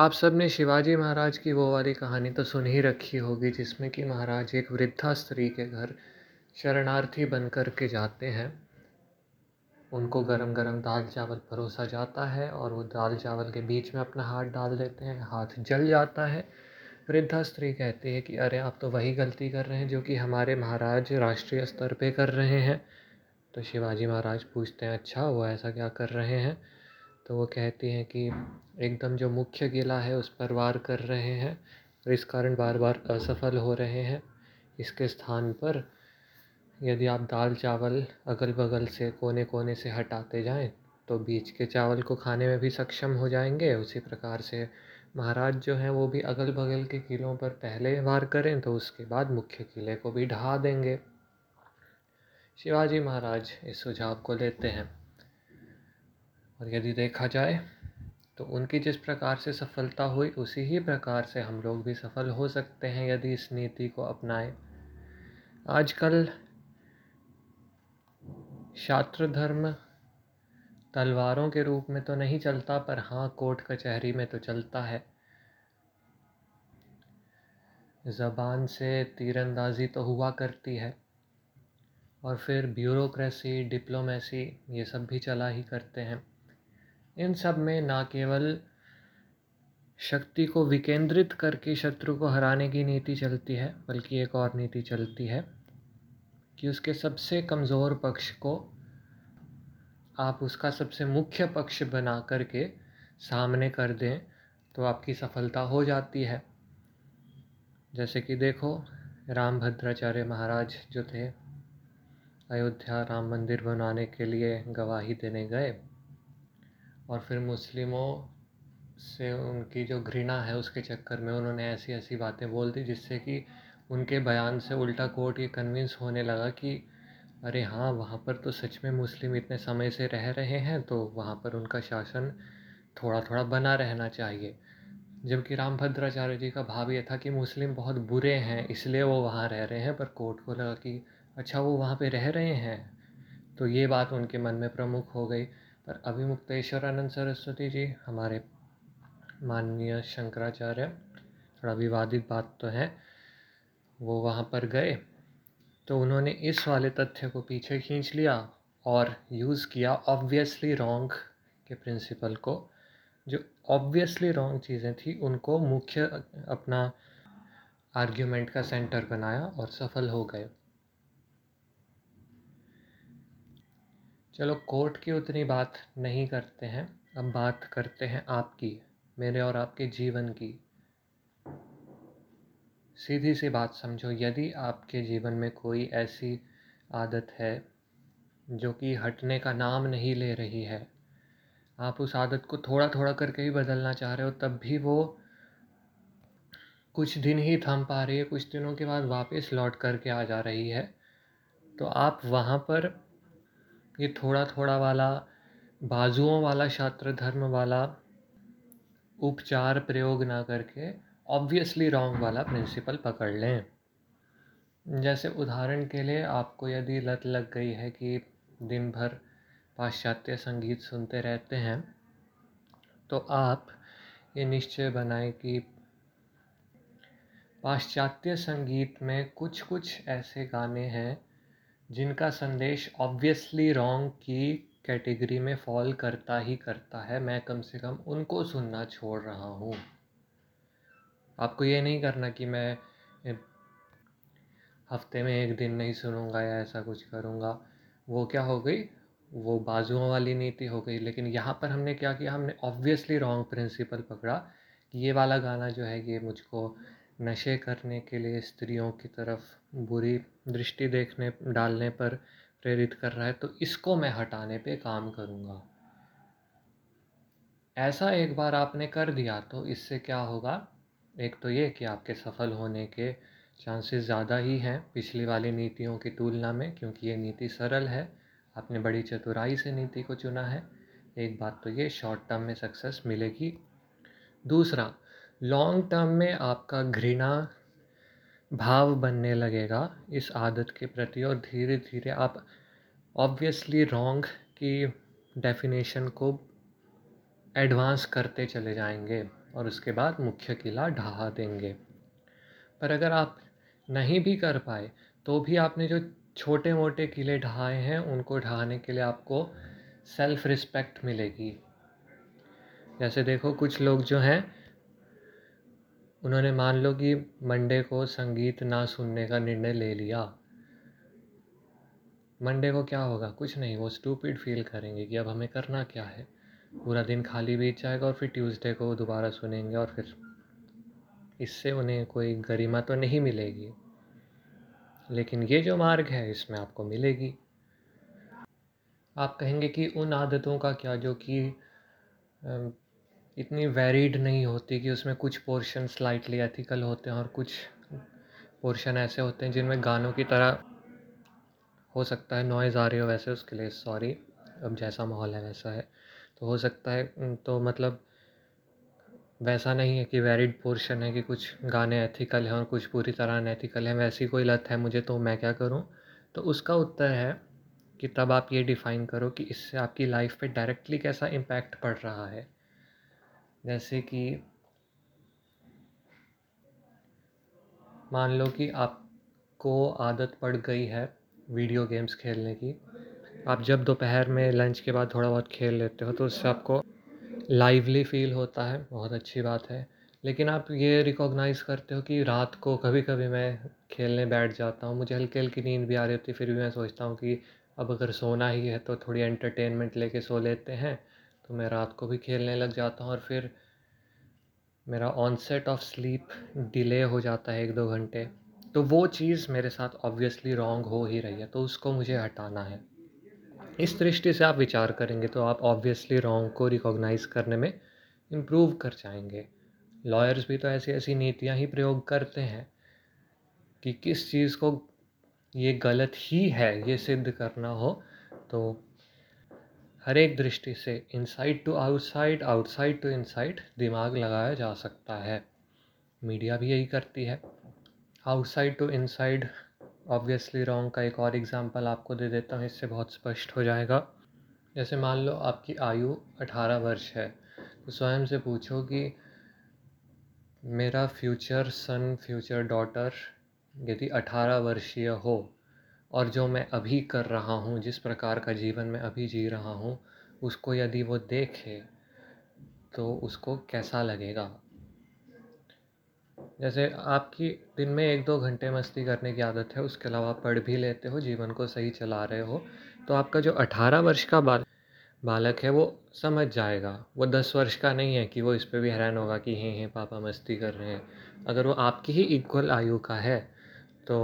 आप सबने शिवाजी महाराज की वो वाली कहानी तो सुन ही रखी होगी, जिसमें कि महाराज एक वृद्धा स्त्री के घर शरणार्थी बन कर के जाते हैं। उनको गरम गरम दाल चावल परोसा जाता है और वो दाल चावल के बीच में अपना हाथ डाल देते हैं, हाथ जल जाता है। वृद्धा स्त्री कहती है कि, अरे, आप तो वही गलती कर रहे हैं जो कि हमारे महाराज राष्ट्रीय स्तर पे कर रहे हैं। तो शिवाजी महाराज पूछते हैं अच्छा वो ऐसा क्या कर रहे हैं? तो वो कहती हैं कि एकदम जो मुख्य किला है उस पर वार कर रहे हैं और इस कारण बार बार असफल हो रहे हैं। इसके स्थान पर यदि आप दाल चावल अगल बगल से कोने कोने से हटाते जाएँ तो बीच के चावल को खाने में भी सक्षम हो जाएँगे। उसी प्रकार से महाराज जो हैं वो भी अगल बगल के किलों पर पहले वार करें तो उसके बाद मुख्य किले को भी ढहा देंगे। शिवाजी महाराज इस सुझाव को लेते हैं। और यदि देखा जाए तो उनकी जिस प्रकार से सफलता हुई, उसी ही प्रकार से हम लोग भी सफल हो सकते हैं यदि इस नीति को अपनाएँ। आजकल छात्र धर्म तलवारों के रूप में तो नहीं चलता, पर हाँ कोर्ट कचहरी में तो चलता है। ज़बान से तीरंदाजी तो हुआ करती है, और फिर ब्यूरोक्रेसी, डिप्लोमेसी, ये सब भी चला ही करते हैं। इन सब में ना केवल शक्ति को विकेंद्रित करके शत्रु को हराने की नीति चलती है, बल्कि एक और नीति चलती है कि उसके सबसे कमज़ोर पक्ष को आप उसका सबसे मुख्य पक्ष बना करके सामने कर दें तो आपकी सफलता हो जाती है। जैसे कि देखो राम भद्राचार्य महाराज जो थे, अयोध्या राम मंदिर बनाने के लिए गवाही देने गए। और फिर मुस्लिमों से उनकी जो घृणा है उसके चक्कर में उन्होंने ऐसी ऐसी बातें बोल दी, जिससे कि उनके बयान से उल्टा कोर्ट ये कन्विंस होने लगा कि, अरे हाँ वहाँ पर तो सच में मुस्लिम इतने समय से रह रहे हैं तो वहाँ पर उनका शासन थोड़ा थोड़ा बना रहना चाहिए। जबकि रामभद्राचार्य जी का भाव ये था कि मुस्लिम बहुत बुरे हैं, इसलिए वो वहाँ रह रहे हैं, पर कोर्ट को लगा कि अच्छा वो वहाँ पे रह रहे हैं? तो ये बात उनके मन में प्रमुख हो गई। पर अभिमुक्तेश्वरानंद सरस्वती जी, हमारे माननीय शंकराचार्य, थोड़ा विवादित बात तो है, वो वहाँ पर गए तो उन्होंने इस वाले तथ्य को पीछे खींच लिया और यूज़ किया ऑब्वियसली रॉन्ग के प्रिंसिपल को। जो ऑब्वियसली रॉन्ग चीज़ें थी, उनको मुख्य अपना आर्ग्यूमेंट का सेंटर बनाया और सफल हो गए। चलो, कोर्ट की उतनी बात नहीं करते हैं, अब बात करते हैं आपकी, मेरे और आपके जीवन की। सीधी सी बात समझो, यदि आपके जीवन में कोई ऐसी आदत है जो कि हटने का नाम नहीं ले रही है, आप उस आदत को थोड़ा थोड़ा करके ही बदलना चाह रहे हो, तब भी वो कुछ दिन ही थम पा रही है, कुछ दिनों के बाद वापस लौट करके आ जा रही है तो आप वहाँ पर ये थोड़ा थोड़ा वाला, बाजुओं वाला छात्र धर्म वाला उपचार प्रयोग ना करके ऑब्वियसली रॉन्ग वाला प्रिंसिपल पकड़ लें। जैसे उदाहरण के लिए आपको यदि लत लग गई है कि दिन भर पाश्चात्य संगीत सुनते रहते हैं तो आप ये निश्चय बनाएँ कि पाश्चात्य संगीत में कुछ कुछ ऐसे गाने हैं जिनका संदेश ऑब्वियसली रॉन्ग की कैटेगरी में फॉल करता ही करता है, मैं कम से कम उनको सुनना छोड़ रहा हूँ। आपको ये नहीं करना कि मैं हफ़्ते में एक दिन नहीं सुनूँगा या ऐसा कुछ करूँगा। वो क्या हो गई? वो बाजुओं वाली नीति हो गई। लेकिन यहाँ पर हमने क्या किया? हमने ऑब्वियसली रॉन्ग प्रिंसिपल पकड़ा कि ये वाला गाना जो है, ये मुझको नशे करने के लिए स्त्रियों की तरफ़ बुरी दृष्टि देखने, डालने पर प्रेरित कर रहा है तो इसको मैं हटाने पे काम करूँगा। ऐसा एक बार आपने कर दिया तो इससे क्या होगा? एक तो ये कि आपके सफल होने के चांसेस ज़्यादा ही हैं पिछली वाली नीतियों की तुलना में, क्योंकि ये नीति सरल है। आपने बड़ी चतुराई से नीति को चुना है। एक बात तो ये शॉर्ट टर्म में सक्सेस मिलेगी। दूसरा लॉन्ग टर्म में आपका घृणा भाव बनने लगेगा इस आदत के प्रति और धीरे धीरे आप ऑब्वियसली रॉन्ग की डेफिनेशन को एडवांस करते चले जाएँगे और उसके बाद मुख्य किला ढहा देंगे। पर अगर आप नहीं भी कर पाए तो भी आपने जो छोटे मोटे किले ढहाए हैं, उनको ढहाने के लिए आपको सेल्फ रिस्पेक्ट मिलेगी। जैसे देखो, कुछ लोग जो हैं उन्होंने मान लो कि मंडे को संगीत ना सुनने का निर्णय ले लिया। मंडे को क्या होगा? कुछ नहीं, वो स्टूपिड फील करेंगे कि अब हमें करना क्या है। पूरा दिन खाली बीत जाएगा और फिर ट्यूसडे को दोबारा सुनेंगे और फिर इससे उन्हें कोई गरिमा तो नहीं मिलेगी। लेकिन ये जो मार्ग है, इसमें आपको मिलेगी। आप कहेंगे कि उन आदतों का क्या, जो कि इतनी वेरिड नहीं होती कि उसमें कुछ पोर्शन स्लाइटली एथिकल होते हैं और कुछ पोर्शन ऐसे होते हैं जिनमें गानों की तरह हो सकता है नॉइज़ आ रही हो वैसे उसके लिए सॉरी अब जैसा माहौल है वैसा है। तो हो सकता है तो मतलब वैसा नहीं है कि वेरिड पोर्शन है कि कुछ गाने एथिकल हैं और कुछ पूरी तरह अनएथिकल हैं। वैसी कोई लत है मुझे तो मैं क्या करूँ? तो उसका उत्तर है कि तब आप ये डिफ़ाइन करो कि इससे आपकी लाइफ पे डायरेक्टली कैसा इम्पैक्ट पड़ रहा है। जैसे कि मान लो कि आपको आदत पड़ गई है वीडियो गेम्स खेलने की। आप जब दोपहर में लंच के बाद थोड़ा बहुत खेल लेते हो तो उससे आपको लाइवली फील होता है, बहुत अच्छी बात है। लेकिन आप ये रिकॉग्नाइज़ करते हो कि रात को कभी कभी मैं खेलने बैठ जाता हूँ, मुझे हल्की हल्की नींद भी आ रही होती फिर भी मैं सोचता हूँ कि अब अगर सोना ही है तो थोड़ी एंटरटेनमेंट लेके सो लेते हैं। तो मैं रात को भी खेलने लग जाता हूँ और फिर मेरा ऑनसेट ऑफ़ स्लीप डिले हो जाता है एक दो घंटे। तो वो चीज़ मेरे साथ ऑब्वियसली रॉन्ग हो ही रही है तो उसको मुझे हटाना है। इस दृष्टि से आप विचार करेंगे तो आप ऑब्वियसली रॉन्ग को रिकॉग्नाइज़ करने में इम्प्रूव कर जाएँगे। लॉयर्स भी तो ऐसी ऐसी नीतियाँ ही प्रयोग करते हैं कि किस चीज़ को ये गलत ही है, ये सिद्ध करना हो तो हर एक दृष्टि से inside to outside outside to inside दिमाग लगाया जा सकता है। मीडिया भी यही करती है। Outside to inside obviously wrong का एक और एग्जांपल आपको दे देता हूँ, इससे बहुत स्पष्ट हो जाएगा। जैसे मान लो आपकी आयु अठारह वर्ष है तो स्वयं से पूछो कि मेरा फ्यूचर सन फ्यूचर डॉटर यदि अठारह वर्षीय हो और जो मैं अभी कर रहा हूँ, जिस प्रकार का जीवन मैं अभी जी रहा हूँ, उसको यदि वो देखे तो उसको कैसा लगेगा? जैसे आपकी दिन में एक दो घंटे मस्ती करने की आदत है, उसके अलावा पढ़ भी लेते हो, जीवन को सही चला रहे हो तो आपका जो अठारह वर्ष का बाल, बालक है, वो समझ जाएगा। वो दस वर्ष का नहीं है कि वो इस पर भी हैरान होगा कि हे हे, पापा मस्ती कर रहे हैं। अगर वो आपकी ही इक्वल आयु का है तो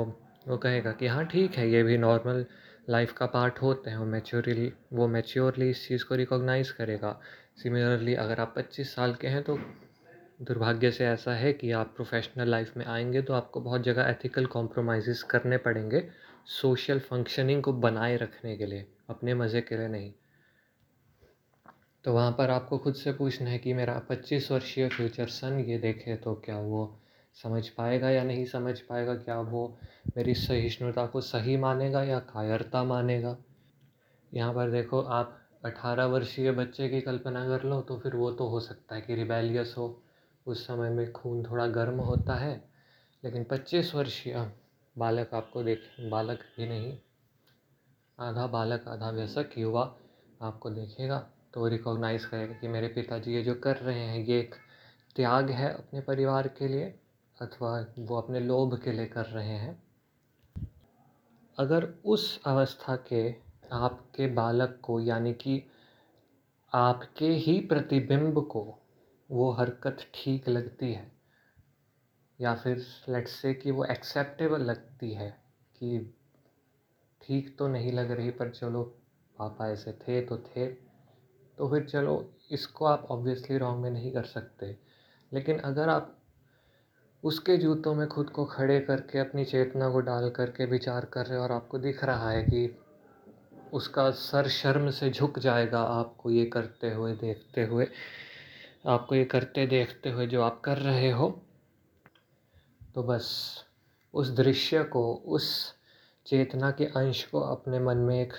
वो कहेगा कि हाँ ठीक है, ये भी नॉर्मल लाइफ का पार्ट होते हैं, वो मेच्योरली वो मेच्योरली इस चीज़ को रिकॉग्नाइज़ करेगा। सिमिलरली अगर आप पच्चीस साल के हैं तो दुर्भाग्य से ऐसा है कि आप प्रोफेशनल लाइफ में आएँगे तो आपको बहुत जगह एथिकल कॉम्प्रोमाइज़ करने पड़ेंगे सोशल फंक्शनिंग को बनाए रखने के लिए, अपने मज़े के लिए नहीं। तो वहाँ पर आपको खुद से पूछना है कि मेरा पच्चीस वर्षीय फ्यूचर सन ये देखे तो क्या वो समझ पाएगा या नहीं समझ पाएगा, क्या वो मेरी सहिष्णुता को सही मानेगा या कायरता मानेगा? यहाँ पर देखो, आप अठारह वर्षीय बच्चे की कल्पना कर लो तो फिर वो तो हो सकता है कि रिबेलियस हो। उस समय में खून थोड़ा गर्म होता है, लेकिन पच्चीस वर्षीय बालक आपको देख, बालक भी नहीं, आधा बालक, आधा व्यसक युवा आपको देखेगा तो रिकॉग्नाइज़ करेगा कि मेरे पिताजी ये जो कर रहे हैं, ये एक त्याग है अपने परिवार के लिए। अथवा वो अपने लोभ के लिए कर रहे हैं। अगर उस अवस्था के, आपके बालक को, यानी कि आपके ही प्रतिबिंब को वो हरकत ठीक लगती है, या फिर लेट्स से कि वो एक्सेप्टेबल लगती है कि ठीक तो नहीं लग रही, पर चलो पापा ऐसे थे तो थे तो फिर चलो इसको आप ऑब्वियसली रॉन्ग में नहीं कर सकते। लेकिन अगर आप उसके जूतों में खुद को खड़े करके, अपनी चेतना को डाल करके विचार कर रहे हो और आपको दिख रहा है कि उसका सर शर्म से झुक जाएगा आपको ये करते हुए, देखते हुए। आपको ये करते, देखते हुए जो आप कर रहे हो। तो बस उस दृश्य को, उस चेतना के अंश को अपने मन में एक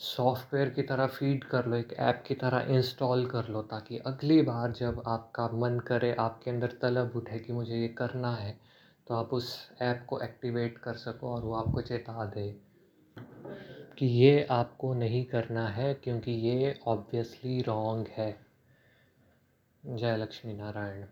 सॉफ्टवेयर की तरह फ़ीड कर लो, एक ऐप की तरह इंस्टॉल कर लो, ताकि अगली बार जब आपका मन करे, आपके अंदर तलब उठे कि मुझे ये करना है तो आप उस ऐप को एक्टिवेट कर सको और वो आपको चेता दे कि ये आपको नहीं करना है, क्योंकि ये ऑब्वियसली रॉन्ग है। जय लक्ष्मी नारायण।